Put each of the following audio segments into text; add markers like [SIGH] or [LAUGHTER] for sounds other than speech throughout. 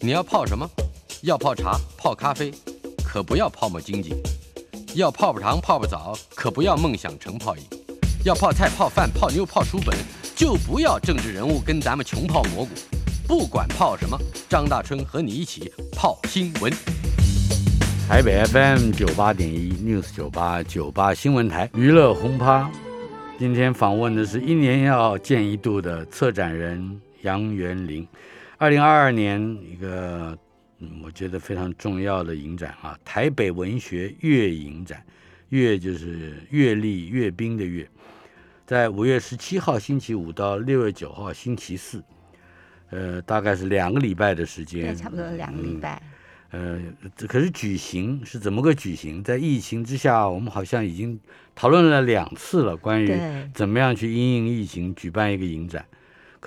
你要泡什么？要泡茶、泡咖啡，可不要泡沫经济；要泡泡糖、泡泡澡，可不要梦想成泡影；要泡菜、泡饭、泡妞、泡书本，就不要政治人物跟咱们穷泡蘑菇。不管泡什么，张大春和你一起泡新闻。台北 FM 九八点一 News 九八九八新闻台娱乐轰趴，今天访问的是一年要见一度的策展人杨元林。二零二二年一个，嗯，我觉得非常重要的影展啊，台北文学月影展，月就是阅历阅兵的阅，在五月十七号星期五到六月九号星期四，呃，大概是两个礼拜的时间，对，差不多两个礼拜。呃，这可是举行是怎么个举行？在疫情之下，我们好像已经讨论了两次了，关于怎么样去因应疫情举办一个影展。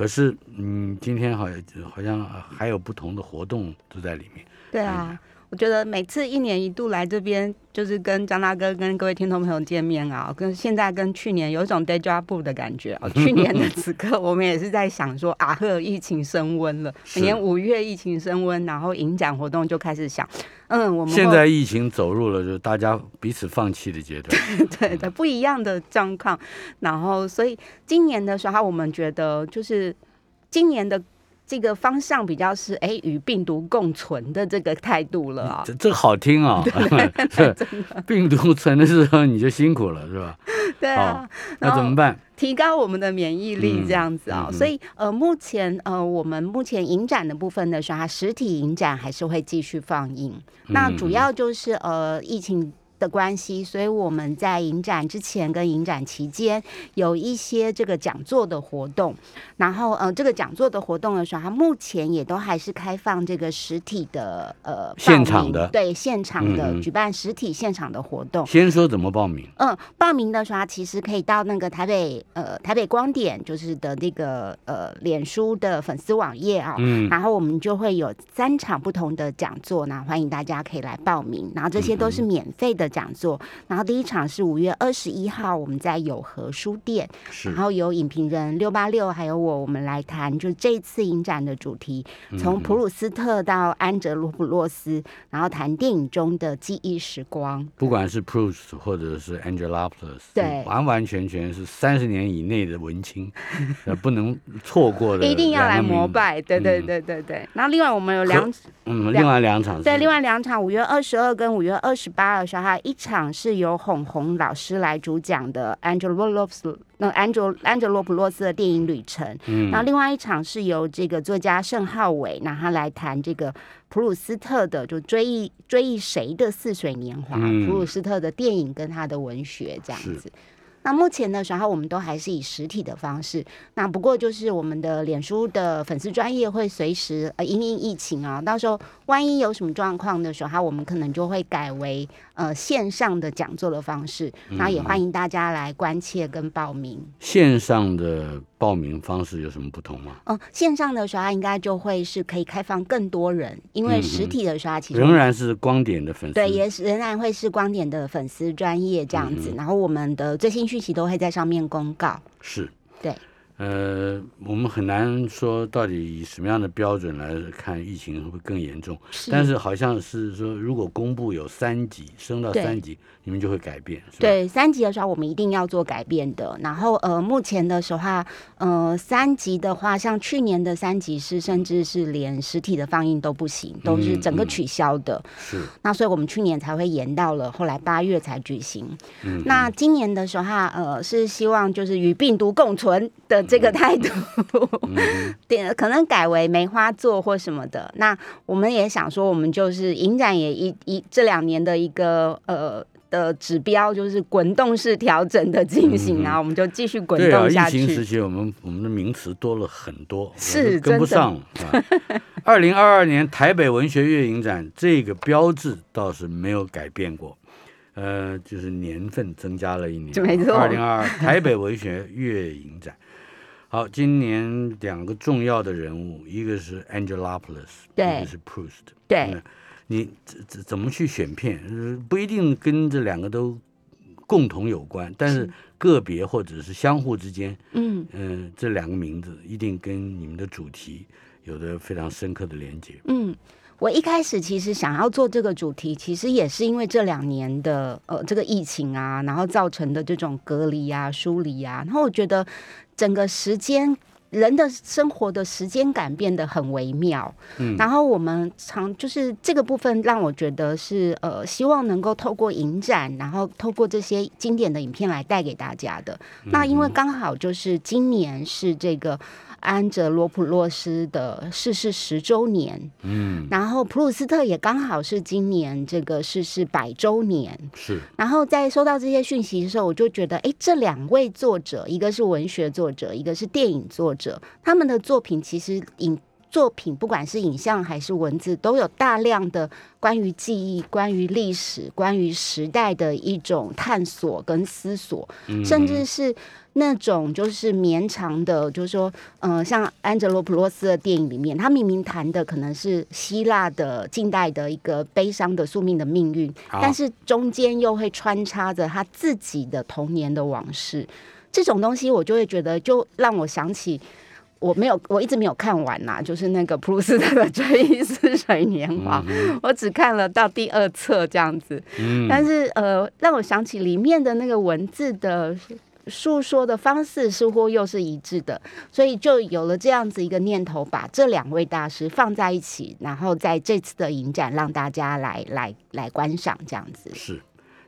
可是，嗯，今天好像好像还有不同的活动都在里面。对啊，我觉得每次一年一度来这边。就是跟张大哥跟各位听众朋友见面啊，跟现在跟去年有一种 day job 的感觉啊。[LAUGHS] 去年的此刻，我们也是在想说啊，呵，疫情升温了，[LAUGHS] 每年五月疫情升温，然后影展活动就开始想，嗯，我们现在疫情走入了就是大家彼此放弃的阶段，[LAUGHS] 对对，不一样的状况。然后，所以今年的时候，我们觉得就是今年的。这个方向比较是哎与病毒共存的这个态度了啊，这这好听啊，[LAUGHS] [LAUGHS] 病毒存的时候你就辛苦了是吧？对啊，那怎么办？提高我们的免疫力这样子啊，所以呃目前呃我们目前影展的部分的时候，实体影展还是会继续放映，那主要就是呃疫情。的关系，所以我们在影展之前跟影展期间有一些这个讲座的活动，然后呃，这个讲座的活动的时候，它目前也都还是开放这个实体的呃现场的对现场的举办实体现场的活动。先说怎么报名？嗯，报名的时候其实可以到那个台北呃台北光点就是的那个呃脸书的粉丝网页啊，嗯，然后我们就会有三场不同的讲座，那欢迎大家可以来报名，然后这些都是免费的。讲座，然后第一场是五月二十一号，我们在友和书店，然后有影评人六八六，还有我，我们来谈，就这次影展的主题，从普鲁斯特到安哲罗普洛斯，然后谈电影中的记忆时光，不管是 Proust 或者是 Angelopoulos，对，完完全全是三十年以内的文青，[LAUGHS] 不能错过的，一定要来膜拜，对对对对对。然后另外我们有两，嗯，另外两场，对，另外两场五月二十二跟五月二十八的时候，还一场是由红红老师来主讲的《Angelo l o p s 那 Angelo Angelo 普洛斯的电影旅程。嗯，然后另外一场是由这个作家盛浩伟，那他来谈这个普鲁斯特的，就追忆追忆谁的似水年华，普鲁斯特的电影跟他的文学这样子。那目前的时候，我们都还是以实体的方式。那不过就是我们的脸书的粉丝专业会随时呃因应疫情啊，到时候万一有什么状况的时候，我们可能就会改为呃线上的讲座的方式。然后也欢迎大家来关切跟报名。线上的报名方式有什么不同吗？嗯，线上的时候应该就会是可以开放更多人，因为实体的时候其实仍然是光点的粉丝，对，也是仍然会是光点的粉丝专业这样子。然后我们的最新。讯息都会在上面公告，是对。呃，我们很难说到底以什么样的标准来看疫情会不会更严重，但是好像是说，如果公布有三级升到三级，你们就会改变。对，三级的时候我们一定要做改变的。然后呃，目前的时候话，呃，三级的话，像去年的三级是甚至是连实体的放映都不行，都是整个取消的。是。那所以我们去年才会延到了后来八月才举行。嗯。那今年的时候哈，呃，是希望就是与病毒共存的。这个态度，点 [LAUGHS] 可能改为梅花座或什么的。那我们也想说，我们就是影展也一一这两年的一个呃的指标，就是滚动式调整的进行，然后我们就继续滚动下去。疫情时期，我们我们的名词多了很多，是跟不上。[LAUGHS] 二零二二年台北文学月影展这个标志倒是没有改变过，呃，就是年份增加了一年，没错。二零二二台北文学月影展。好，今年两个重要的人物，一个是 Angelopoulos，一个是 Proust。对，你怎怎怎么去选片？不一定跟这两个都共同有关，但是个别或者是相互之间，嗯嗯、这两个名字一定跟你们的主题有着非常深刻的连接。嗯。我一开始其实想要做这个主题，其实也是因为这两年的呃这个疫情啊，然后造成的这种隔离啊、疏离啊，然后我觉得整个时间人的生活的时间感变得很微妙。嗯然后我们常就是这个部分让我觉得是呃，希望能够透过影展，然后透过这些经典的影片来带给大家的。那因为刚好就是今年是这个安哲罗普洛斯的逝世十周年，嗯，然后普鲁斯特也刚好是今年这个逝世百周年。是，然后在收到这些讯息的时候，我就觉得，哎，这两位作者，一个是文学作者，一个是电影作者，他们的作品其实影作品，不管是影像还是文字，都有大量的关于记忆、关于历史、关于时代的一种探索跟思索，嗯甚至是那种就是绵长的，就是说，呃，像安哲罗普洛斯的电影里面，他明明谈的可能是希腊的近代的一个悲伤的宿命的命运，但是中间又会穿插着他自己的童年的往事，这种东西我就会觉得，就让我想起。我没有，我一直没有看完呐、就是那个普鲁斯特的《追忆似水年华》我只看了到第二册这样子。嗯但是呃，让我想起里面的那个文字的诉说的方式似乎又是一致的，所以就有了这样子一个念头，把这两位大师放在一起，然后在这次的影展让大家来来来观赏这样子。是，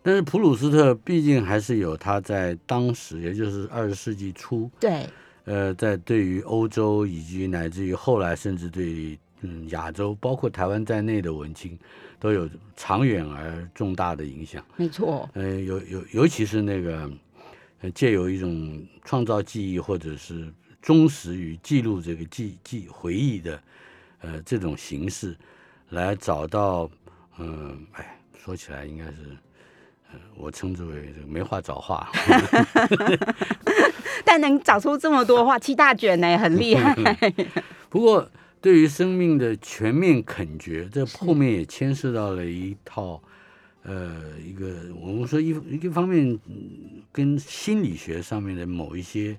但是普鲁斯特毕竟还是有他在当时，也就是二十世纪初，对，呃，在对于欧洲以及乃至于后来甚至对嗯亚洲，包括台湾在内的文青，都有长远而重大的影响。没错，呃，有有，尤其是那个呃，借由一种创造记忆或者是忠实于记录这个记记回忆的呃这种形式，来找到嗯、哎，说起来应该是。呃我称之为这个没话找话，[LAUGHS] 但能找出这么多话，七大卷呢，很厉害。[LAUGHS] 不过，对于生命的全面肯觉，这后面也牵涉到了一套，呃，一个我们说一一个方面，嗯跟心理学上面的某一些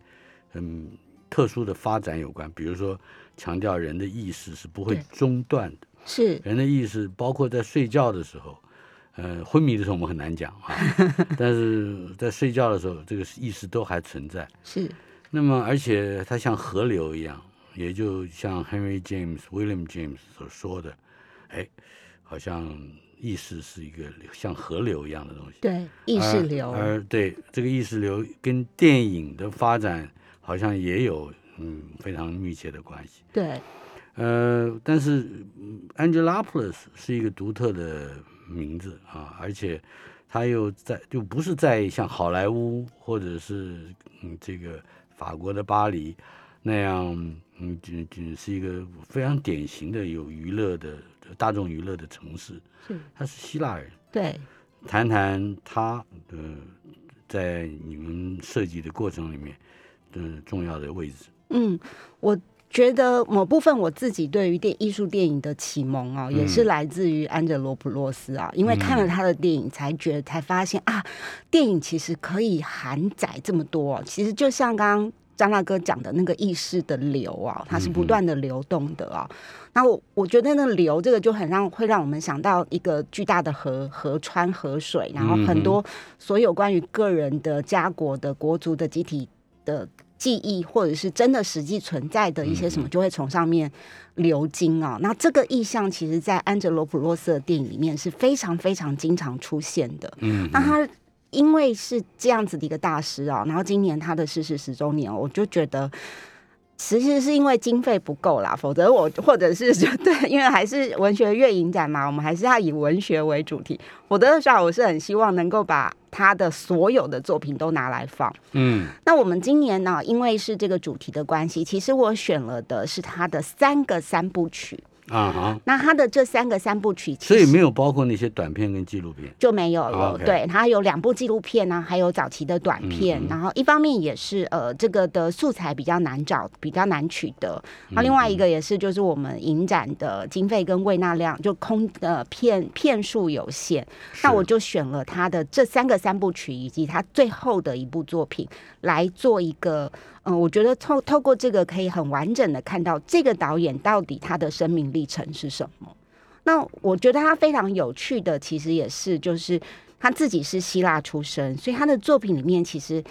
嗯特殊的发展有关。比如说，强调人的意识是不会中断的，是，人的意识包括在睡觉的时候。呃，昏迷的时候我们很难讲啊，[LAUGHS] 但是在睡觉的时候，这个意识都还存在。是，那么，而且它像河流一样，也就像 Henry James、William James 所说的，哎，好像意识是一个像河流一样的东西。对，意识流，而而对这个意识流跟电影的发展好像也有嗯非常密切的关系。对，呃，但是嗯 Angelopoulos 是一个独特的名字啊，而且他又在就不是在像好莱坞或者是嗯这个法国的巴黎那样，嗯，仅仅是一个非常典型的有娱乐的大众娱乐的城市，是，他是希腊人。对，谈谈他的在你们设计的过程里面的重要的位置。嗯，我觉得某部分我自己对于电艺术电影的启蒙哦，也是嗯来自于安德罗普洛斯啊，因为看了他的电影，才觉得才发现啊，电影其实可以含载这么多、其实就像刚刚。张大哥讲的那个意识的流啊，它是不断的流动的啊。那我我觉得那流这个就很让会让我们想到一个巨大的河河川河水，然后很多所有关于个人的家国的国族的集体的记忆，或者是真的实际存在的一些什么，就会从上面流经啊。那这个意象，其实在安哲罗普洛斯的电影里面是非常非常经常出现的。嗯，那他因为是这样子的一个大师啊，然后今年他的逝世十周年，我就觉得。其实是因为经费不够啦，否则我或者是就 [LAUGHS] 对，因为还是文学月影展嘛，我们还是要以文学为主题。否则的话，我是很希望能够把他的所有的作品都拿来放。嗯那我们今年呢，因为是这个主题的关系，其实我选了的是他的三个三部曲。啊哈，那他的这三个三部曲，所以没有包括那些短片跟纪录片。就没有了。对，他有两部纪录片呢、还有早期的短片。嗯嗯然后一方面也是呃，这个的素材比较难找，比较难取得。那、嗯另外一个也是，就是我们影展的经费跟喂纳量就空呃片片数有限，那我就选了他的这三个三部曲以及他最后的一部作品来做一个。嗯，我觉得透透过这个可以很完整的看到这个导演到底他的生命历程是什么。那我觉得他非常有趣的，其实也是就是他自己是希腊出身，所以他的作品里面其实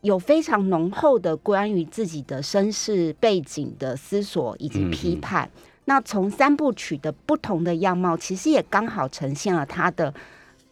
有非常浓厚的关于自己的身世背景的思索以及批判。那从三部曲的不同的样貌，其实也刚好呈现了他的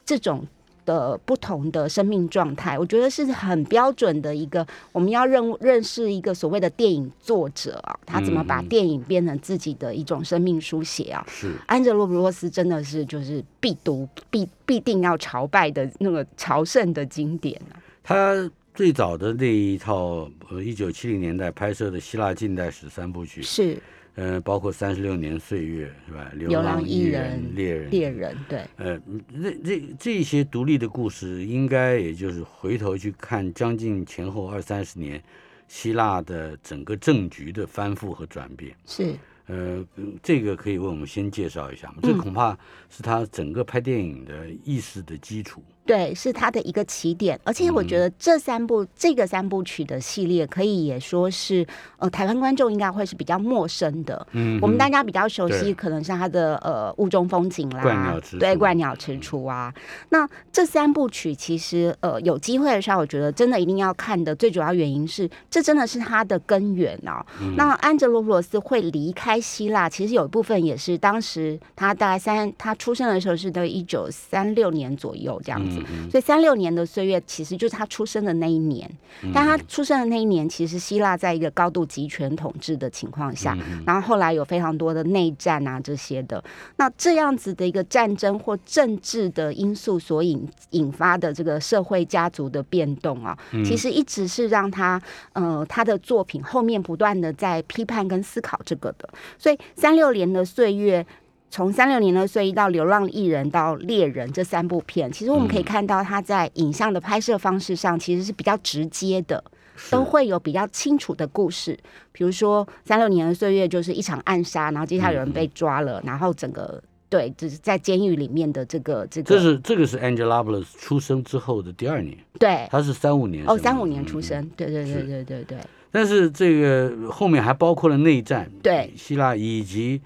这种。的不同的生命状态，我觉得是很标准的一个，我们要认认识一个所谓的电影作者啊，他怎么把电影变成自己的一种生命书写啊。是安哲罗普洛斯真的是就是必读必必定要朝拜的那个朝圣的经典啊。他最早的那一套呃一九七零年代拍摄的希腊近代史三部曲，是呃，包括三十六年岁月是吧？流流浪浪艺艺人人、猎人、猎人，对，呃，这这这些独立的故事，应该也就是回头去看将近前后二三十年希腊的整个政局的翻覆和转变。是呃，嗯这个可以为我们先介绍一下吗？这嗯恐怕是他整个拍电影的意识的基础。对，是他的一个起点。而且我觉得这三部、这个三部曲的系列，可以也说是呃，台湾观众应该会是比较陌生的。嗯我们大家比较熟悉，可能是他的呃雾中风景啦，对，怪鸟之雏啊。那这三部曲其实呃有机会的时候，我觉得真的一定要看的。最主要原因是，这真的是他的根源哦。嗯那安哲罗普罗斯会离开希腊，其实有一部分也是当时他大概三他出生的时候是在一九三六年左右这样子。嗯所以三六年的岁月其实就是他出生的那一年，但他出生的那一年，其实希腊在一个高度集权统治的情况下，然后后来有非常多的内战啊这些的，那这样子的一个战争或政治的因素所引引发的这个社会家族的变动啊，其实一直是让他呃他的作品后面不断的在批判跟思考这个的，所以三六年的岁月。从三六年的岁月到《流浪艺人》到《猎人》这三部片，其实我们可以看到他在影像的拍摄方式上其实是比较直接的，都会有比较清楚的故事。比如说三六年的岁月就是一场暗杀，然后接下来有人被抓了，然后整个对，就是在监狱里面的这个这个，这是这个是 Angelopoulos 出生之后的第二年，对他是三五年哦，三五年出。嗯。生，对对对是。对对对，但是这个后面还包括了内战，对。希腊以及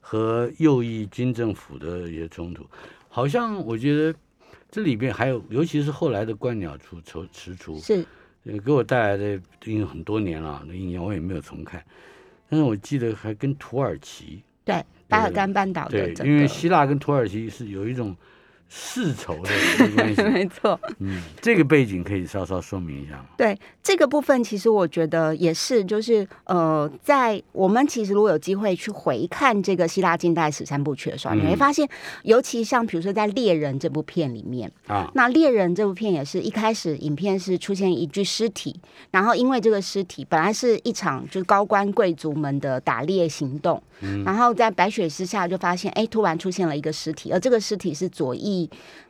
和右翼军政府的一些冲突，好像我觉得这里边还有，尤其是后来的观鸟出出迟出，是。呃给我带来的已经很多年了，那一年我也没有重看，但是我记得还跟土耳其，对巴尔干半岛的对，因为希腊跟土耳其是有一种世仇的关系，[LAUGHS] 没错，嗯，这个背景可以稍稍说明一下吗？对这个部分，其实我觉得也是，就是呃，在我们其实如果有机会去回看这个希腊近代史三部曲的时候，你会嗯发现，尤其像比如说在《猎人》这部片里面，啊，那《猎人》这部片也是一开始影片是出现一具尸体，然后因为这个尸体本来是一场就是高官贵族们的打猎行动，然后在白雪之下就发现，哎，突然出现了一个尸体，而这个尸体是左翼，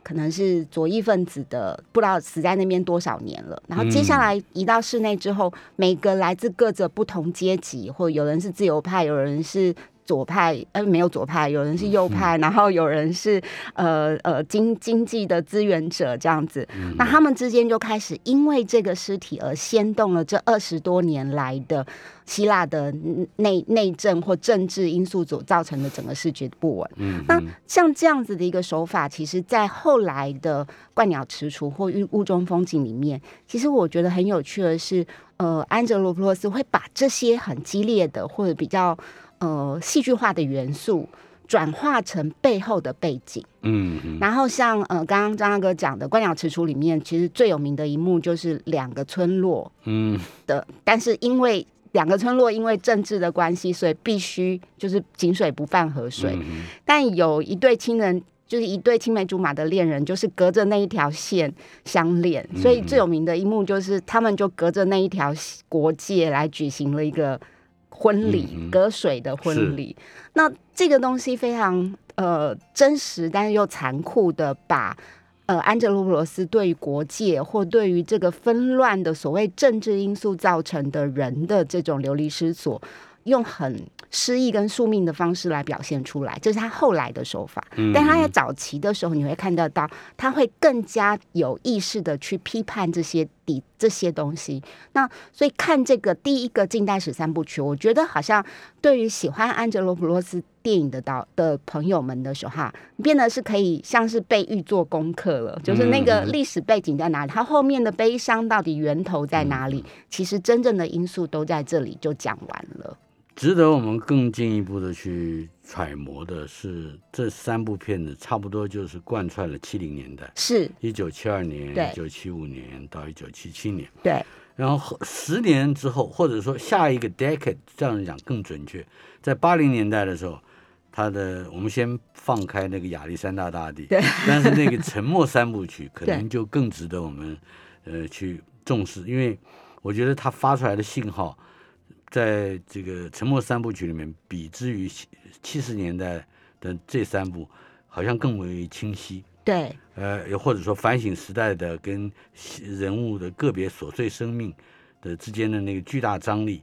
可能是左翼分子的，不知道死在那边多少年了。然后接下来移到室内之后，每个来自各个不同阶级，或有人是自由派，有人是。左派呃没有左派，有人是右派，然后有人是呃呃经经济的资源者这样子，那他们之间就开始因为这个尸体而掀动了这二十多年来的希腊的内内政或政治因素所造成的整个视觉不稳。嗯，那像这样子的一个手法，其实在后来的怪鸟迟蹰或雾雾中风景里面，其实我觉得很有趣的是，呃，安哲罗普洛斯会把这些很激烈的或者比较呃戏剧化的元素。转化成背后的背景，嗯嗯然后像呃刚刚张大哥讲的《观鸟迟雏》里面，其实最有名的一幕就是两个村落嗯。的，但是因为两个村落因为政治的关系，所以必须就是井水不犯河水。嗯但有一对亲人，就是一对青梅竹马的恋人，就是隔着那一条线相恋，所以最有名的一幕就是他们就隔着那一条国界来举行了一个婚礼，隔水的婚礼。那这个东西非常呃真实，但是又残酷的把呃安哲罗普罗斯对于国界或对于这个纷乱的所谓政治因素造成的人的这种流离失所。用很诗意跟宿命的方式来表现出来，这是他后来的手法。但他在早期的时候，你会看得到，他会更加有意识的去批判这些底这些东西。那所以看这个第一个近代史三部曲，我觉得好像对于喜欢安哲罗普洛斯电影的导的朋友们的时候，哈，变得是可以像是被预做功课了。就是那个历史背景在哪里，他后面的悲伤到底源头在哪里？其实真正的因素都在这里就讲完了。值得我们更进一步的去揣摩的是，这三部片子差不多就是贯穿了七零年代，是。一九七二年、一九七五年到一九七七年。对，然后十年之后，或者说下一个 decade，这样讲更准确，在八零年代的时候，他的我们先放开那个亚历山大大帝，对，但是那个沉默三部曲可能 [LAUGHS] 就更值得我们呃去重视，因为我觉得他发出来的信号。在这个《沉默三部曲》里面，比之于七十年代的这三部，好像更为清晰。对，呃，又或者说反省时代的跟人物的个别琐碎生命的之间的那个巨大张力，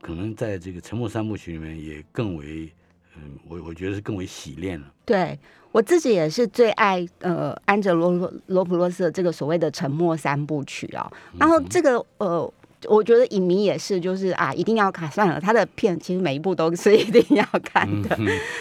可能在这个《沉默三部曲》里面也更为，嗯，我我觉得是更为洗练了。对我自己也是最爱呃安哲罗罗普洛斯的这个所谓的《沉默三部曲》啊，然后这个呃。我觉得影迷也是，就是啊，一定要看。算了，他的片其实每一部都是一定要看的。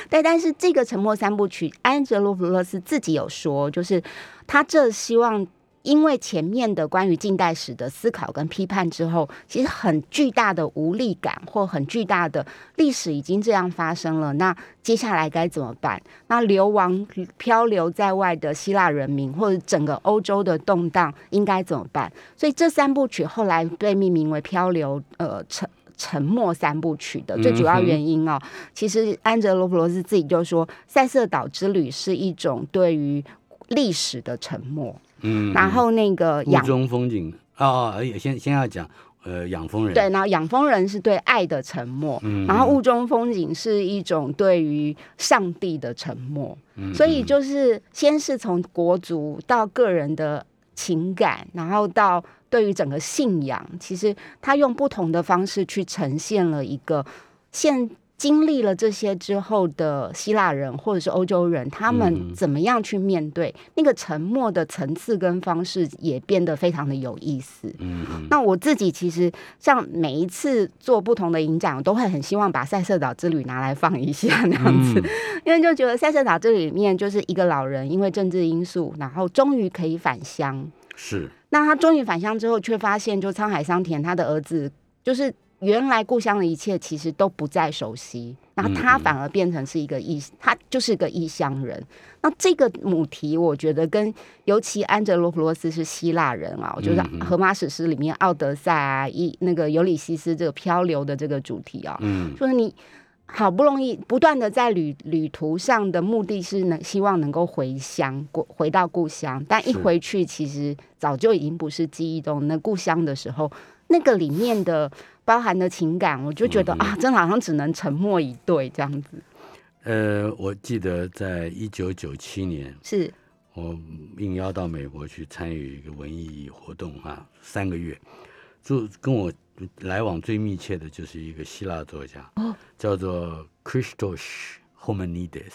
对，但是这个《沉默三部曲》，安哲罗普勒斯自己有说，就是他这希望。因为前面的关于近代史的思考跟批判之后，其实很巨大的无力感或很巨大的历史已经这样发生了，那接下来该怎么办？那流亡漂流在外的希腊人民或者整个欧洲的动荡应该怎么办？所以这三部曲后来被命名为《漂流》呃沉沉默三部曲的最主要原因哦，其实安哲罗普罗斯自己就说，塞瑟岛之旅是一种对于历史的沉默。嗯，然后那个雾中风景。哦，而且先先要讲呃养蜂人，对，然后养蜂人是对爱的沉默，然后雾中风景是一种对于上帝的沉默，所以就是先是从国足到个人的情感，然后到对于整个信仰，其实他用不同的方式去呈现了一个现。经历了这些之后的希腊人或者是欧洲人，他们怎么样去面对那个沉默的层次跟方式，也变得非常的有意思。嗯，那我自己其实像每一次做不同的影展，我都会很希望把塞瑟岛之旅拿来放一下那样子，因为就觉得塞瑟岛这里面就是一个老人因为政治因素，然后终于可以返乡。是，那他终于返乡之后，却发现就沧海桑田，他的儿子就是。原来故乡的一切其实都不再熟悉，然后他反而变成是一个异，他就是个异乡人。那这个母题，我觉得跟尤其安哲罗普洛斯是希腊人啊，我觉得《荷马史诗》里面《奥德赛》啊，一那个尤里西斯这个漂流的这个主题啊，嗯，就是你好不容易不断的在旅旅途上的目的是能希望能够回乡，过回到故乡，但一回去其实早就已经不是记忆中那故乡的时候，那个里面的。包含的情感，我就觉得啊，真的好像只能沉默以对这样子。呃，我记得在一九九七年，是我应邀到美国去参与一个文艺活动啊，三个月，就跟我来往最密切的就是一个希腊作家，哦，叫做 Christos Homenides，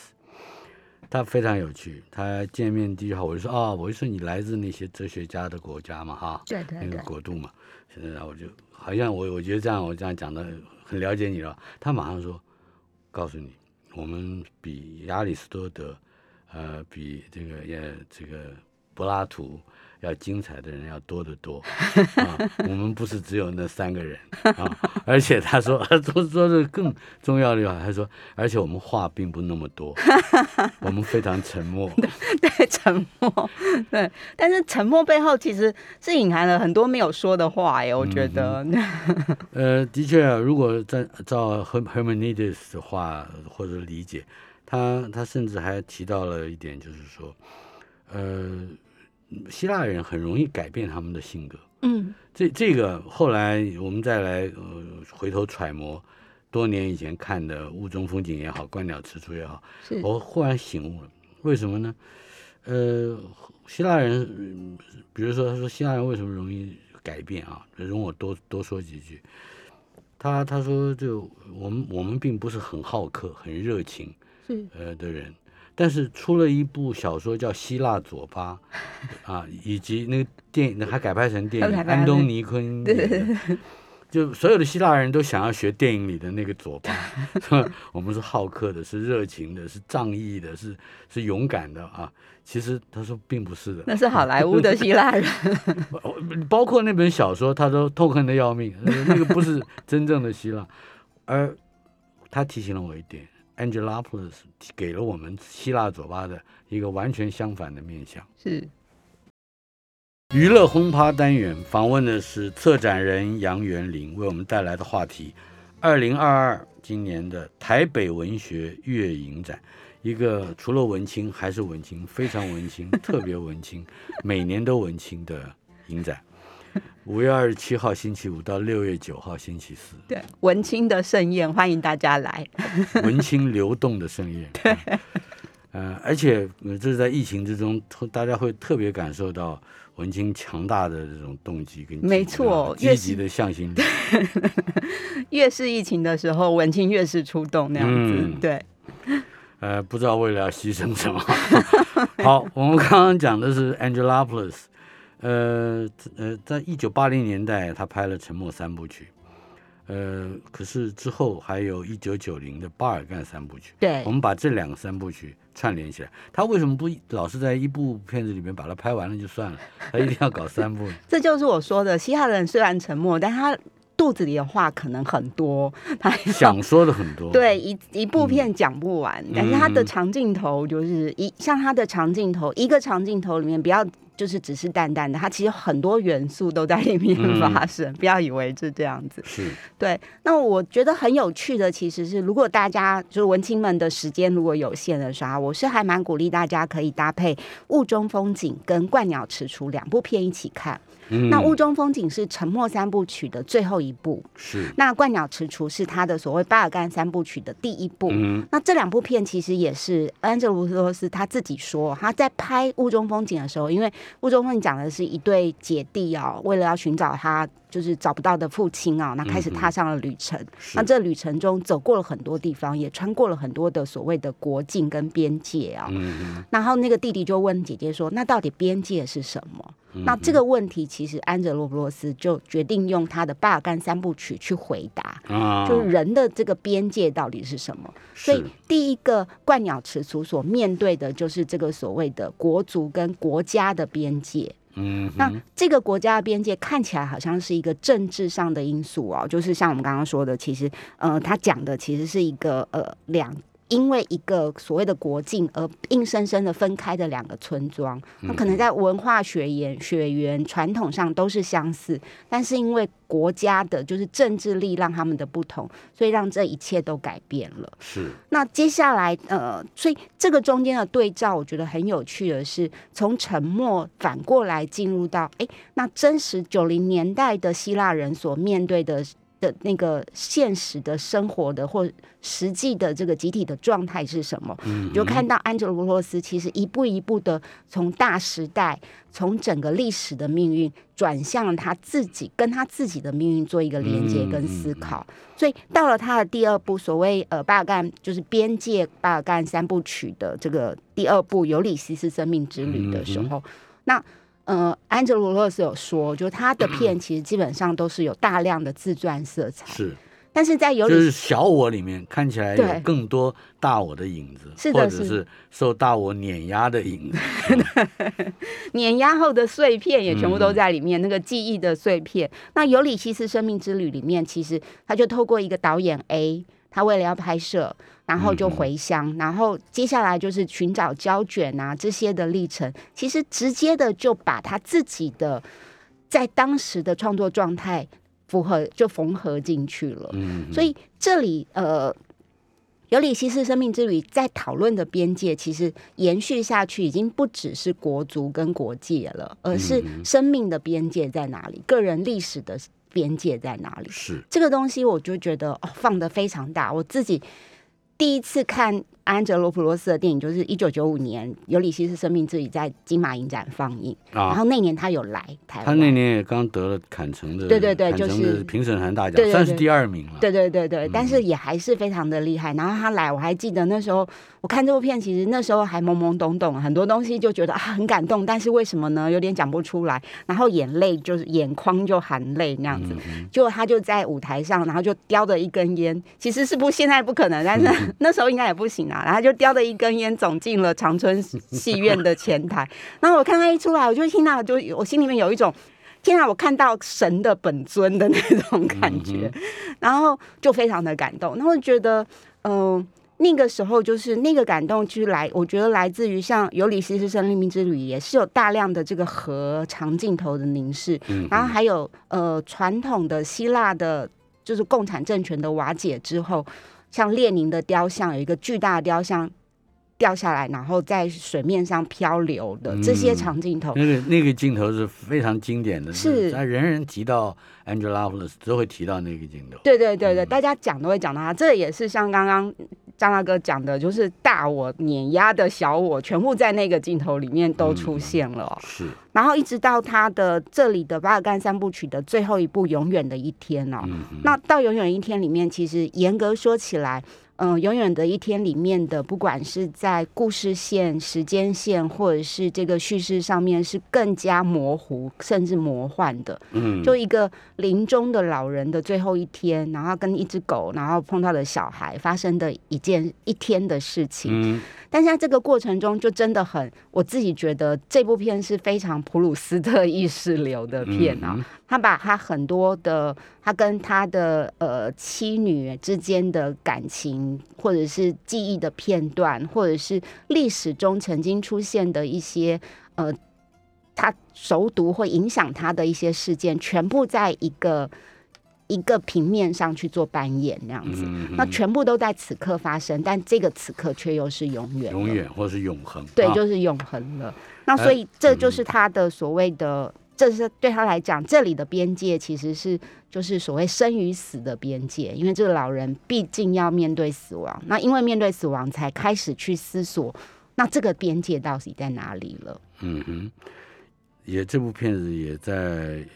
他非常有趣。他见面第一句话我就说啊，我就说你来自那些哲学家的国家嘛，哈，对对对，那个国度嘛。现在我就。好像我我觉得这样我这样讲的很了解你了。他马上说，告诉你，我们比亚里士多德，呃，比这个也这个柏拉图。要精彩的人要多得多啊！我们不是只有那三个人啊，而且他说，他说说的更重要的话，他说，而且我们话并不那么多，我们非常沉默。对，沉默。对，但是沉默背后其实是隐含了很多没有说的话耶，我觉得。呃，的确，如果在照 Hermenides 的话或者理解，他他甚至还提到了一点，就是说，呃。希腊人很容易改变他们的性格。嗯，这这个后来我们再来呃回头揣摩，多年以前看的《雾中风景》也好，《观鸟池出》也好，我忽然醒悟了，为什么呢？呃，希腊人，嗯比如说他说希腊人为什么容易改变啊？容我多多说几句。他他说就我们我们并不是很好客、很热情是呃的人，但是出了一部小说叫《希腊左巴》[LAUGHS] 啊，以及那个电影还改拍成电影，安东尼昆演的。就所有的希腊人都想要学电影里的那个左巴，[LAUGHS] 我们是好客的，是热情的，是仗义的，是是勇敢的啊。其实他说并不是的，那是好莱坞的希腊人，[LAUGHS] 包括那本小说，他都痛恨的要命，那个不是真正的希腊。而他提醒了我一点，Angelopoulos 给了我们希腊左巴的一个完全相反的面相。是娱乐轰趴单元访问的是策展人杨元林，为我们带来的话题：二零二二今年的台北文学月影展，一个除了文青还是文青，非常文青，特别文青，每年都文青的影展。[LAUGHS] 五月二十七号星期五到六月九号星期四，对文青的盛宴，欢迎大家来。[LAUGHS] 文青流动的盛宴。[LAUGHS] 对，呃，而且呃这是在疫情之中，大家会特别感受到文青强大的这种动机跟没错积极的向心力。越是疫情的时候，文青越是出动那样子。嗯对，呃，不知道为了要牺牲什么。好，我们刚刚讲的是 Angelopoulos，呃呃，在一九八零年代，他拍了《沉默三部曲》，呃，可是之后还有一九九零的《巴尔干三部曲》。对我们把这两个三部曲串联起来，他为什么不老是在一部片子里面把它拍完了就算了？他一定要搞三部？[LAUGHS] 这就是我说的，希腊人虽然沉默，但他肚子里的话可能很多，[LAUGHS] 他想说的很多。[LAUGHS] 对一一部片讲不完，但是他的嗯长镜头就是一像他的长镜头，一个长镜头里面不要就是只是淡淡的，它其实很多元素都在里面嗯发生，不要以为是这样子。是，对，那我觉得很有趣的，其实是如果大家就是文青们的时间如果有限的时候，我是还蛮鼓励大家可以搭配《雾中风景》跟《鹳鸟迟雏》两部片一起看。嗯。那《雾中风景》是《沉默三部曲》的最后一部，是，那《鹳鸟迟雏》是他的所谓巴尔干三部曲的第一部。嗯。那这两部片其实也是安哲卢罗斯他自己说，他在拍《雾中风景》的时候，因为《雾中风景》讲的是一对姐弟哦，为了要寻找他就是找不到的父亲啊、那开始踏上了旅程。是那这旅程中走过了很多地方，也穿过了很多的所谓的国境跟边界啊、嗯然后那个弟弟就问姐姐说：“那到底边界是什么？”那这个问题，其实安哲罗布洛斯就决定用他的巴尔干三部曲去回答，就是人的这个边界到底是什么。所以第一个鹳鸟迟雏所面对的就是这个所谓的国族跟国家的边界。嗯那这个国家的边界看起来好像是一个政治上的因素哦，就是像我们刚刚说的，其实呃，他讲的其实是一个呃两。因为一个所谓的国境而硬生生的分开的两个村庄，那可能在文化血缘、血缘传统上都是相似，但是因为国家的就是政治力让他们的不同，所以让这一切都改变了。是，那接下来，呃，所以这个中间的对照，我觉得很有趣的是，从沉默反过来进入到，哎，那真实九零年代的希腊人所面对的的那个现实的生活的或实际的这个集体的状态是什么？你就看到安哲罗罗斯其实一步一步的从大时代，从整个历史的命运转向他自己，跟他自己的命运做一个连接跟思考。所以到了他的第二部，所谓呃巴尔干就是边界巴尔干三部曲的这个第二部《尤里西斯生命之旅》的时候，那呃安哲罗洛斯有说，就他的片 [CLEARS THROAT] 其实基本上都是有大量的自传色彩，是，但是在尤里就是小我里面看起来有更多大我的影子，是的是或者是受大我碾压的影子。[LAUGHS] [LAUGHS] 碾压后的碎片也全部嗯都在里面，那个记忆的碎片。那《尤里西斯生命之旅》里面，其实他就透过一个导演 A，他为了要拍摄，然后就回乡，然后接下来就是寻找胶卷啊这些的历程，其实直接的就把他自己的在当时的创作状态符合就缝合进去了。嗯，所以这里呃，尤里西斯生命之旅在讨论的边界，其实延续下去，已经不只是国族跟国界了，而是生命的边界在哪里，个人历史的边界在哪里？是这个东西，我就觉得哦，放的非常大。我自己第一次看安哲罗普罗斯的电影，就是一九九五年《尤里西斯生命之旅》在金马影展放映，然啊，后那年他有来台湾，他那年也刚得了坎城的，对对对就是评审团大奖，算是第二名了。对对对对，但嗯是也还是非常的厉害。然后他来，我还记得那时候我看这部片，其实那时候还懵懵懂懂，很多东西就觉得啊很感动，但是为什么呢？有点讲不出来，然后眼泪就是眼眶就含泪那样子。嗯结果他就在舞台上，然后就叼着一根烟，其实是不现在不可能，但是 [LAUGHS] 那时候应该也不行啊。然后他就叼着一根烟走进了长春戏院的前台，然后我看他一出来，我就听到，就我心里面有一种。天啊！我看到神的本尊的那种感觉，然后就非常的感动。然后觉得，嗯、那个时候就是那个感动，就是来，我觉得来自于像《尤里西斯生命之旅》，也是有大量的这个和长镜头的凝视，嗯然后还有呃传统的希腊的，就是共产政权的瓦解之后，像列宁的雕像有一个巨大的雕像掉下来，然后在水面上漂流的这些嗯长镜头，那个那个镜头是非常经典的，是。他人人提到 Angelopoulos 都会提到那个镜头。对对对对，嗯。大家讲都会讲到他，这也是像刚刚张大哥讲的，就是大我碾压的小我，全部在那个镜头里面都出现了哦、是，然后一直到他的这里的巴尔干三部曲的最后一部《永远的一天》哦，嗯，那到《永远一天》里面，其实严格说起来，嗯、永远的一天》里面的，不管是在故事线、时间线，或者是这个叙事上面，是更加模糊甚至魔幻的。嗯，就一个临终的老人的最后一天，然后跟一只狗，然后碰到了小孩发生的一件一天的事情。嗯 [LAUGHS] 但是在这个过程中，就真的很，我自己觉得这部片是非常普鲁斯特意识流的片啊。嗯他把他很多的，他跟他的呃妻女之间的感情，或者是记忆的片段，或者是历史中曾经出现的一些呃，他熟读会影响他的一些事件，全部在一个一个平面上去做扮演，那样子。那全部都在此刻发生，但这个此刻却又是永远，永远或是永恒，对，啊就是永恒了。那所以这就是他的所谓的，这是对他来讲，这里的边界其实是就是所谓生与死的边界，因为这个老人毕竟要面对死亡，那因为面对死亡才开始去思索，那这个边界到底在哪里了？嗯哼，也这部片子也在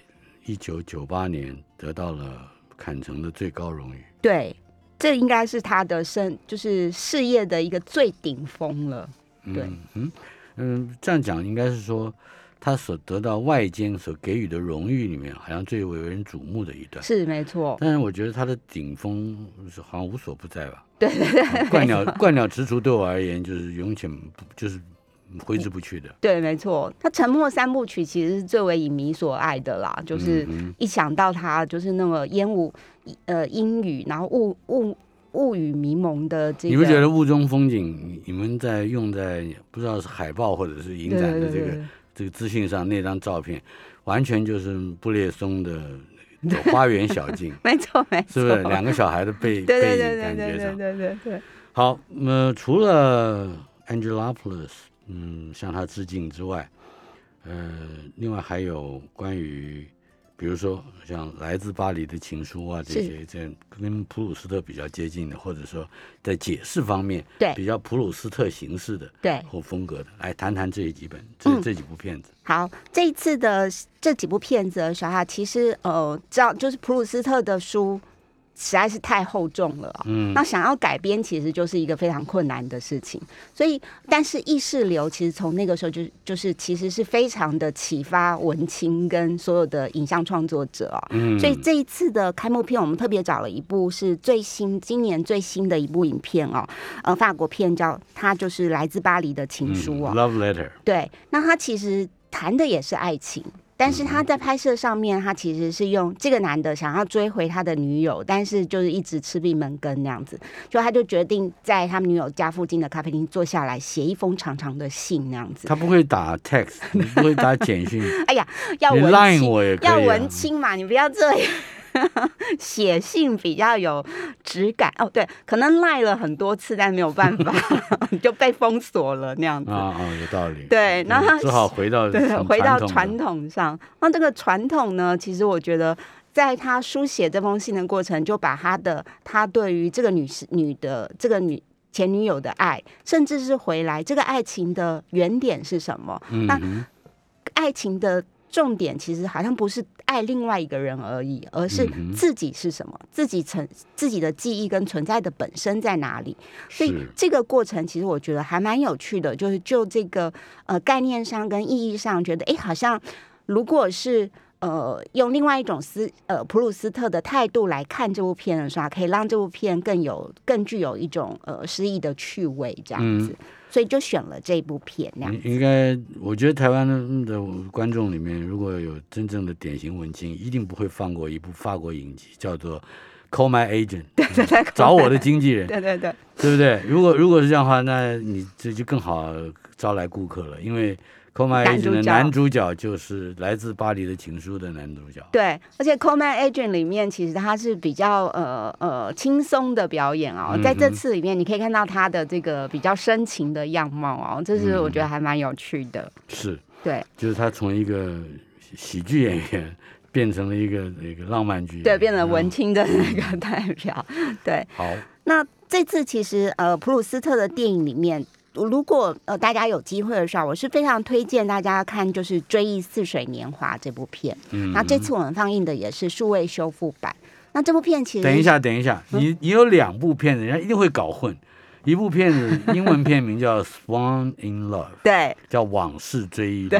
一九九八年得到了坎城的最高荣誉。对，这应该是他的生就是事业的一个最顶峰了。对嗯嗯嗯，这样讲应该是说，他所得到外间所给予的荣誉里面，好像最为人瞩目的一段。是没错，但是我觉得他的顶峰是好像无所不在吧。对 [LAUGHS] 对对，鹳鸟鹳鸟踟蹰对我而言就是永远不就是挥之不去的。对，没错，他《沉默三部曲》其实是最为影迷所爱的啦，就是嗯一想到他就是那么烟雾呃阴雨，然后雾雾雾雨迷蒙的这个，你不觉得雾中风景，你你们在用在不知道是海报或者是影展的这个这个资讯上那张照片，完全就是布列松的《花园小径》，没错没错，是不是？两个小孩的背背影感觉上。对对对对对，好，那么除了 Angelopoulos，嗯，向他致敬之外，呃，另外还有关于，比如说像来自巴黎的情书啊，这些这跟普鲁斯特比较接近的，或者说在解释方面对比较普鲁斯特形式的对。或风格的，来谈谈这几本这、嗯这几部片子。好，这一次的这几部片子的时候啊，其实呃，知道就是普鲁斯特的书实在是太厚重了、啊，嗯那想要改编其实就是一个非常困难的事情。所以，但是意识流其实从那个时候就就是其实是非常的启发文青跟所有的影像创作者啊。嗯所以这一次的开幕片，我们特别找了一部是最新今年最新的一部影片哦，呃，法国片叫它就是来自巴黎的情书哦。嗯 Love Letter，对，那他其实谈的也是爱情，但是他在拍摄上面，他其实是用这个男的想要追回他的女友，但是就是一直吃闭门羹那样子，就他就决定在他们女友家附近的咖啡厅坐下来，写一封长长的信那样子。他不会打 text，[LAUGHS] 你不会打简讯，哎呀，要文 line 青，我也可以、啊。要文青嘛，你不要这样。[LAUGHS] 写信比较有质感哦，对，可能赖了很多次，但没有办法，[LAUGHS] 就被封锁了那样子。啊啊，有道理。对然后他只好回到对，回到传统上。那这个传统呢，其实我觉得在他书写这封信的过程，就把他的他对于这个女士女的这个女前女友的爱，甚至是回来这个爱情的原点是什么？嗯那爱情的。重点其实好像不是爱另外一个人而已，而是自己是什么，自己存自己的记忆跟存在的本身在哪里。所以这个过程其实我觉得还蛮有趣的，就是就这个呃概念上跟意义上，觉得哎，好像如果是呃用另外一种斯呃普鲁斯特的态度来看这部片的话，可以让这部片更有更具有一种呃诗意的趣味这样子。所以就选了这部片，那样。应该，我觉得台湾的观众里面，如果有真正的典型文青，一定不会放过一部法国影集，叫做《Call My Agent》，[LAUGHS] 对对对，[LAUGHS] 找我的经纪人，对对对，对不对？如果如果是这样的话，那你这就更好招来顾客了，因为。《My Agent》的男主角就是来自巴黎的情书的男主角。对，而且《My Agent》里面其实他是比较呃呃轻松的表演哦，在这次里面你可以看到他的这个比较深情的样貌哦，这是我觉得还蛮有趣的。是，对，就是他从一个喜剧演员变成了一个那个浪漫剧，对，变成文青的那个代表。对，好，那这次其实呃普鲁斯特的电影里面。如果呃大家有机会的时候，我是非常推荐大家看，就是《追忆似水年华》这部片。嗯，那这次我们放映的也是数位修复版。那这部片其实等一下，等一下，你你有两部片子，人家一定会搞混。一部片子，英文片名叫《Swan in Love》，[LAUGHS] 对，叫《往事追忆录》。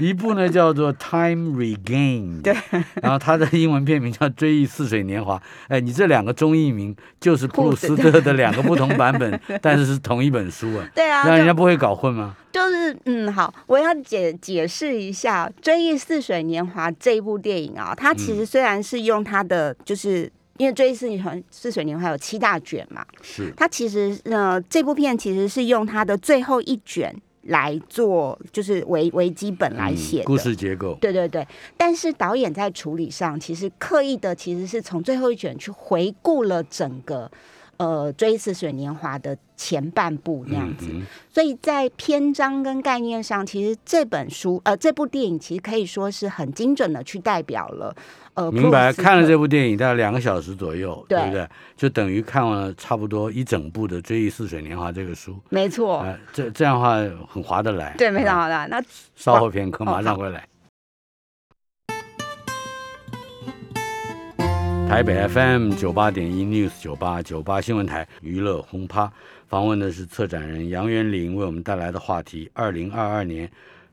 [LAUGHS] 一部呢叫做《Time Regained》，对。然后它的英文片名叫《追忆似水年华》。哎，你这两个中译名就是普鲁斯特的两个不同版本，[LAUGHS] 但是是同一本书啊。对啊，那人家不会搞混吗？就是嗯，好，我要解解释一下《追忆似水年华》这一部电影啊，它其实虽然是用它的就是。因为《追忆似水似水年华》有七大卷嘛，是它其实呃这部片其实是用它的最后一卷来做，就是为为基本来写故事结构。对对对，但是导演在处理上其实刻意的，其实是从最后一卷去回顾了整个呃《追忆似水年华》的前半部那样子，所以在篇章跟概念上，其实这本书呃这部电影其实可以说是很精准的去代表了呃。明白，看了这部电影大概两个小时左右，对不对？就等于看完了差不多一整部的《追忆似水年华》这个书。没错，这这样的话很划得来。对，非常划得来。那稍后片刻，马上回来。台北 FM 九八点一 News 九八九八新闻台娱乐轰趴，访问的是策展人杨元林为我们带来的话题：二零二二年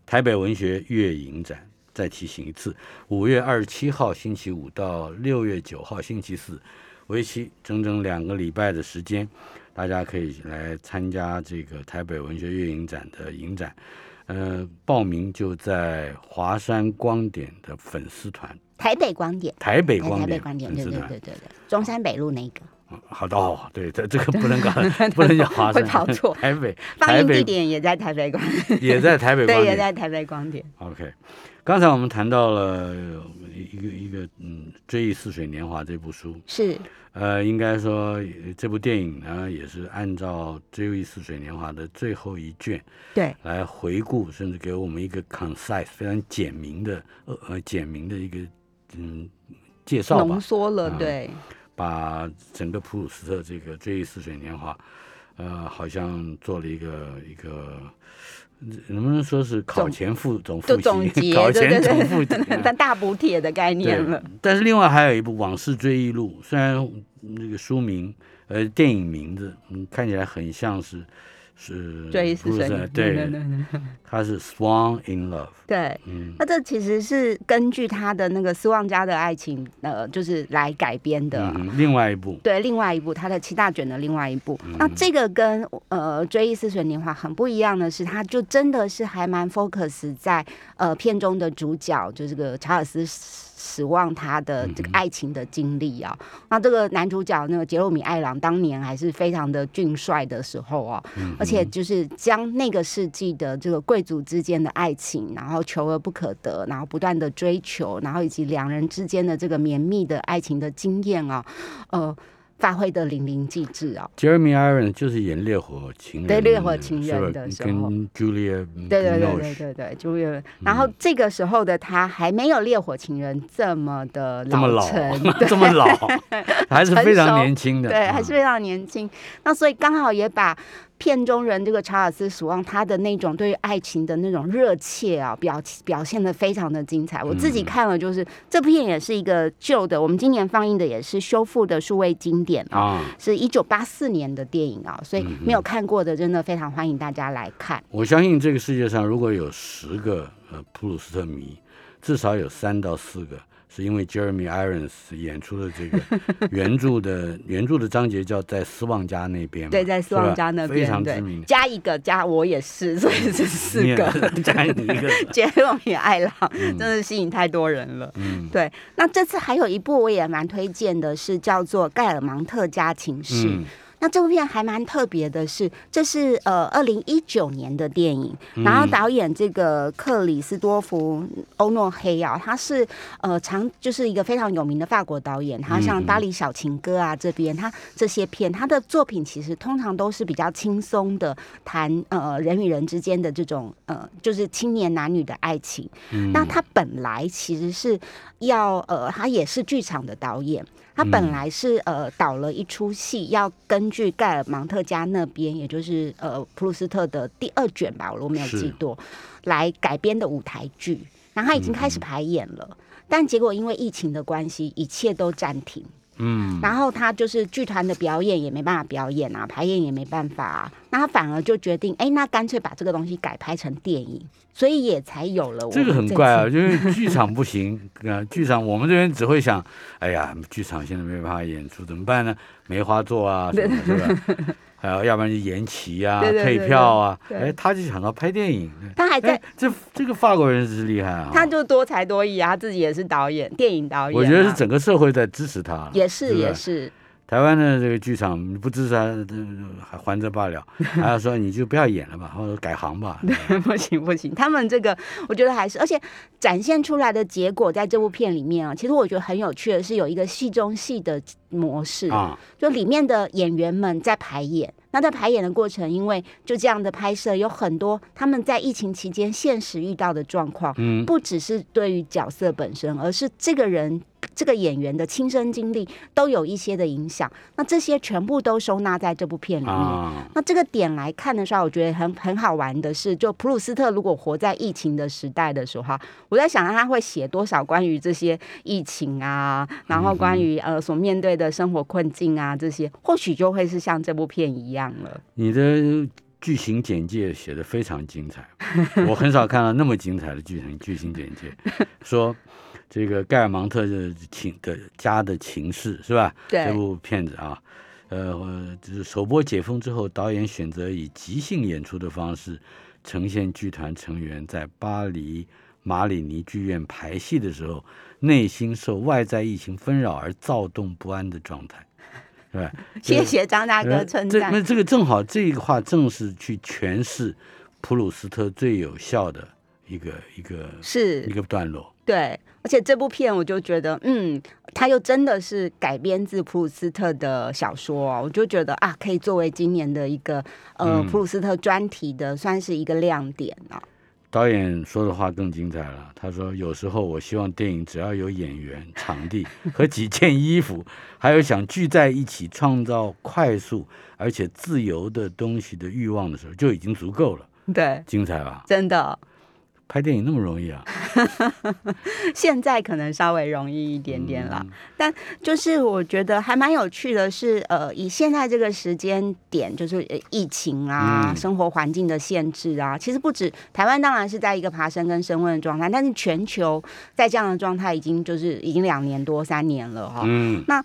台北文学月影展。再提醒一次，五月二十七号星期五到六月九号星期四，为期整整两个礼拜的时间，大家可以来参加这个台北文学月影展的影展。呃，报名就在华山光点的粉丝团。台北光点。台北光点。台北光点。对对对对对。中山北路那个。好的哦，对，这这个不能搞，[LAUGHS] 不能叫华山。会跑错。台北。放映地点也在台北光。也在台北光也在台北光点。OK。刚才我们谈到了一个一个嗯，《追忆似水年华》这部书是呃，应该说这部电影呢也是按照《追忆似水年华》的最后一卷对来回顾，甚至给我们一个 concise 非常简明的呃呃简明的一个嗯介绍浓缩了对，把整个普鲁斯特这个《追忆似水年华》呃，好像做了一个一个。能不能说是考前复总复习？[LAUGHS] 考前总复习，但大补帖的概念了。但是另外还有一部《往事追忆录》，虽然那个书名呃电影名字嗯看起来很像是。是追忆似水，对对对，他 [LAUGHS] 是 Swan in Love，对，嗯，那这其实是根据他的那个斯旺家的爱情，呃，就是来改编的。另外一部，对，另外一部，他的七大卷的另外一部。那这个跟呃追忆似水年华很不一样的是，他就真的是还蛮 focus 在呃片中的主角，就这个查尔斯。指望他的这个爱情的经历啊，那这个男主角那个杰洛米艾朗当年还是非常的俊帅的时候啊，而且就是将那个世纪的这个贵族之间的爱情，然后求而不可得，然后不断的追求，然后以及两人之间的这个绵密的爱情的经验啊，呃，发挥的淋漓尽致哦。Jeremy Irons 就是演《烈火情人》对烈火情人的时候跟 Julia 对对对对对对，就有。然后这个时候的他还没有《烈火情人》这么的这么老成，，[LAUGHS] 这么老，[LAUGHS] 还是非常年轻的，对，嗯还是非常年轻。那所以刚好也把片中人这个查尔斯·鼠旺他的那种对于爱情的那种热切啊，表表现的非常的精彩。我自己嗯看了，就是、这部片也是一个旧的，我们今年放映的也是修复的数位经典啊。啊。是一九八四年的电影啊，所以没有看过的，真的非常欢迎大家来看。我相信这个世界上如果有十个呃普鲁斯特迷，至少有三到四个是因为 Jeremy Irons 演出的这个 [LAUGHS] 原著的原著的章节叫在斯旺家那边嘛，对，在斯旺家那边，非常对。知名，加一个加我也是，所以是四个。[LAUGHS] 加你一个，杰洛米爱郎真的吸引太多人了。嗯。对，那这次还有一部我也蛮推荐的，是叫做《盖尔芒特家情事》。嗯那这部片还蛮特别的是，这是呃二零一九年的电影，嗯然后导演这个克里斯多夫欧诺黑啊，他是呃常就是一个非常有名的法国导演，他像《巴黎小情歌》啊这边，他这些片他的作品其实通常都是比较轻松的，谈呃人与人之间的这种呃就是青年男女的爱情。嗯那他本来其实是要呃，他也是剧场的导演。他嗯本来是呃导了一出戏，要根据盖尔芒特家那边，也就是呃普鲁斯特的第二卷吧，我如果没有记错，来改编的舞台剧。然后他已经嗯开始排演了，但结果因为疫情的关系，一切都暂停。嗯，然后他就是剧团的表演也没办法表演啊，排演也没办法啊，那他反而就决定，哎，那干脆把这个东西改拍成电影，所以也才有了我这个很怪啊，次。因为剧场不行啊，[LAUGHS] 剧场我们这边只会想，哎呀，剧场现在没办法演出，怎么办呢？梅花座啊，[LAUGHS] 什么是吧？还有，要不然就延期啊，对对对退票啊，哎，他就想到拍电影，他还在哎，这这个法国人是厉害啊，他就多才多艺啊，他自己也是导演，电影导演啊、我觉得是整个社会在支持他，也是是？也是，台湾的这个剧场你不支持他，呃还还这罢了，[LAUGHS] 还要说你就不要演了吧，或者改行吧。[LAUGHS] 对 [LAUGHS] 不行不行，他们这个我觉得还是，而且展现出来的结果在这部片里面啊，其实我觉得很有趣的是有一个戏中戏的模式，啊，就里面的演员们在排演。那在排演的过程，因为就这样的拍摄，有很多他们在疫情期间现实遇到的状况，嗯，不只是对于角色本身，而是这个人、这个演员的亲身经历都有一些的影响。那这些全部都收纳在这部片里面。啊，那这个点来看的时候，我觉得很很好玩的是，就普鲁斯特如果活在疫情的时代的时候，我在想他会写多少关于这些疫情啊，然后关于呃所面对的生活困境啊这些，或许就会是像这部片一样了。你的剧情简介写的非常精彩，[LAUGHS] 我很少看到那么精彩的剧情剧情简介。[LAUGHS] 说这个盖尔芒特的情的家的情事是吧？对这部片子啊，呃，就是首播解封之后，导演选择以即兴演出的方式呈现剧团成员在巴黎马里尼剧院排戏的时候，内心受外在疫情纷扰而躁动不安的状态，是吧？[LAUGHS] 谢谢张大哥呃称赞这那。这个正好，这个话正是去诠释普鲁斯特最有效的一个一个是一个段落。对，而且这部片我就觉得，嗯，它又真的是改编自普鲁斯特的小说哦，我就觉得啊，可以作为今年的一个呃、嗯普鲁斯特专题的，算是一个亮点啊。导演说的话更精彩了，他说：“有时候我希望电影只要有演员、场地 [LAUGHS] 和几件衣服，还有想聚在一起创造快速而且自由的东西的欲望的时候，就已经足够了。对，精彩吧？真的，拍电影那么容易啊？[LAUGHS] 现在可能稍微容易一点点啦。嗯但就是我觉得还蛮有趣的是，呃，以现在这个时间点，就是呃疫情啊、嗯生活环境的限制啊，其实不止台湾，当然是在一个爬升跟升温的状态，但是全球在这样的状态已经就是已经两年多三年了哈。嗯，那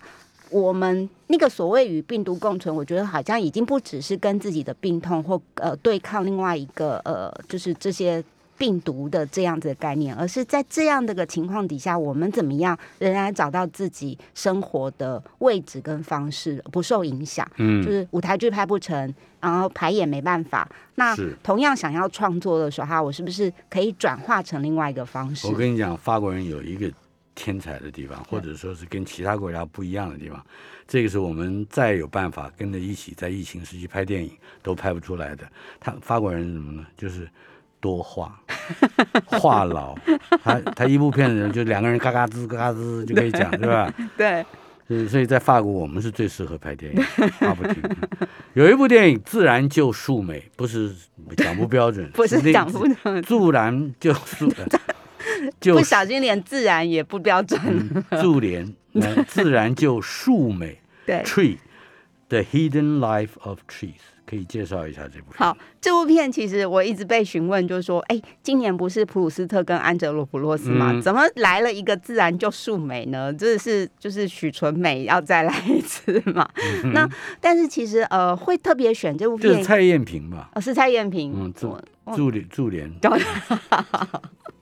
我们那个所谓与病毒共存，我觉得好像已经不只是跟自己的病痛或呃对抗另外一个呃，就是这些病毒的这样子的概念，而是在这样的个情况底下，我们怎么样仍然找到自己生活的位置跟方式，不受影响。嗯就嗯，是舞台剧拍不成，然后排演没办法，那同样想要创作的时候，哈我是不是可以转化成另外一个方式我？跟你讲，法国人有一个天才的地方，或者说是跟其他国家不一样的地方。这个是我们再有办法跟着一起在疫情时期拍电影都拍不出来的。他法国人是什么呢？就是多话，[LAUGHS] 话痨。他他一部片子就两个人嘎嘎吱嘎嘎吱就可以讲，对吧？对。所以在法国我们是最适合拍电影，[LAUGHS] 话不停。有一部电影《自然就树美》，不是讲不标准，[LAUGHS] 不是讲不自然就树。就不小心连自然也不标准。自然，自然就树美。对，Tree，The Hidden Life of Trees，可以介绍一下这部。好，这部片其实我一直被询问，就是说，哎，今年不是普鲁斯特跟安哲罗普洛斯吗？怎么来了一个自然就树美呢？这是就是许纯美要再来一次嘛？那但是其实呃，会特别选这部片，是蔡燕平吧？哦，是蔡燕平。嗯，助助理助联。[LAUGHS]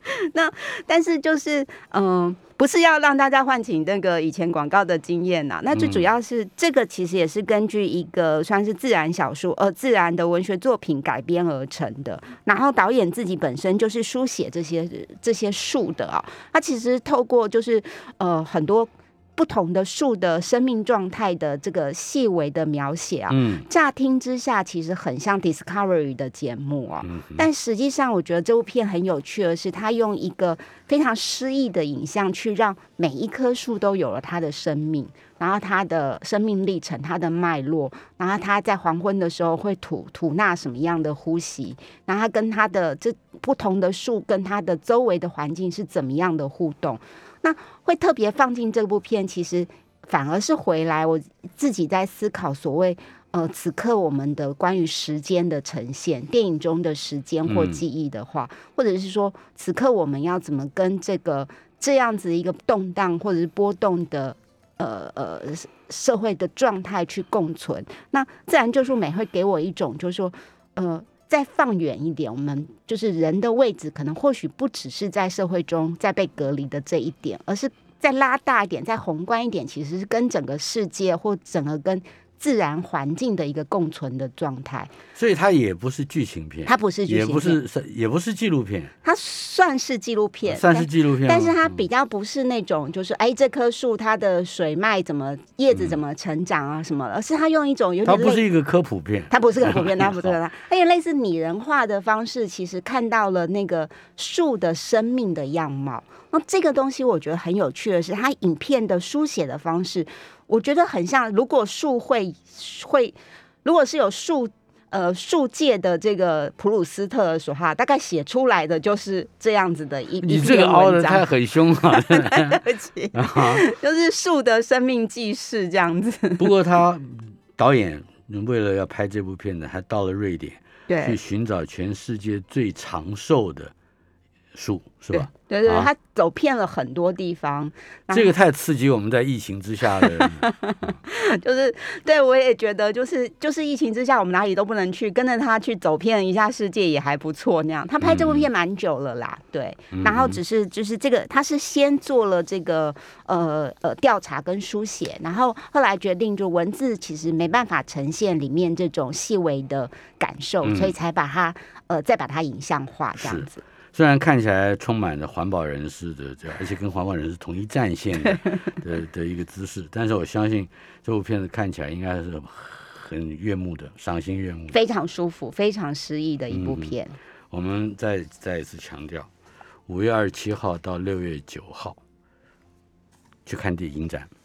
[LAUGHS] 那但是就是嗯，不是要让大家唤起那个以前广告的经验呐。那最主要是这个其实也是根据一个算是自然小说呃自然的文学作品改编而成的。然后导演自己本身就是书写这些这些树的啊。他其实透过就是呃很多。不同的树的生命状态的这个细微的描写啊，乍听之下其实很像 Discovery 的节目啊，但实际上我觉得这部片很有趣的是，它用一个非常诗意的影像去让每一棵树都有了它的生命，然后它的生命历程、它的脉络，然后它在黄昏的时候会吐吐纳什么样的呼吸，然后它跟它的这不同的树跟它的周围的环境是怎么样的互动。那会特别放进这部片，其实反而是回来我自己在思考所谓呃此刻我们的关于时间的呈现，电影中的时间或记忆的话，或者是说此刻我们要怎么跟这个这样子一个动荡或者是波动的呃呃社会的状态去共存？那自然就是美会给我一种就是说呃。再放远一点，我们就是人的位置，可能或许不只是在社会中在被隔离的这一点，而是再拉大一点，再宏观一点，其实是跟整个世界或整个跟。自然环境的一个共存的状态，所以它也不是剧情片，它不是剧情片，也不是也不是纪录片，它算是纪录片，算是纪录片，但是它比较不是那种就是哎这棵树它的水脉怎么叶子怎么成长啊什么，而是它用一种有点它不是一个科普片，它不是科普片，[LAUGHS] 它不是它，而且类似拟人化的方式，其实看到了那个树的生命的样貌。那这个东西我觉得很有趣的是，它影片的书写的方式。我觉得很像，如果树会会，如果是有树呃树界的这个普鲁斯特说话，大概写出来的就是这样子的一你这个凹的太很凶了，[LAUGHS] 对不起，就是树的生命记事这样子。[LAUGHS] 不过他导演为了要拍这部片子，还到了瑞典，对，去寻找全世界最长寿的。树是吧？对对，他走遍了很多地方。这个太刺激我们在疫情之下的，[LAUGHS] 就是对我也觉得，就是就是疫情之下，我们哪里都不能去，跟着他去走遍一下世界也还不错。那样，他拍这部片蛮久了啦，对。然后只是就是这个，他是先做了这个呃呃调查跟书写，然后后来决定就文字其实没办法呈现里面这种细微的感受，所以才把它呃再把它影像化这样子。虽然看起来充满了环保人士的这，而且跟环保人士同一战线的 [LAUGHS] 的的一个姿势，但是我相信这部片子看起来应该是很悦目的，赏心悦目，非常舒服、非常诗意的一部片。我们再再一次强调，五月二十七号到六月九号去看电影展。对。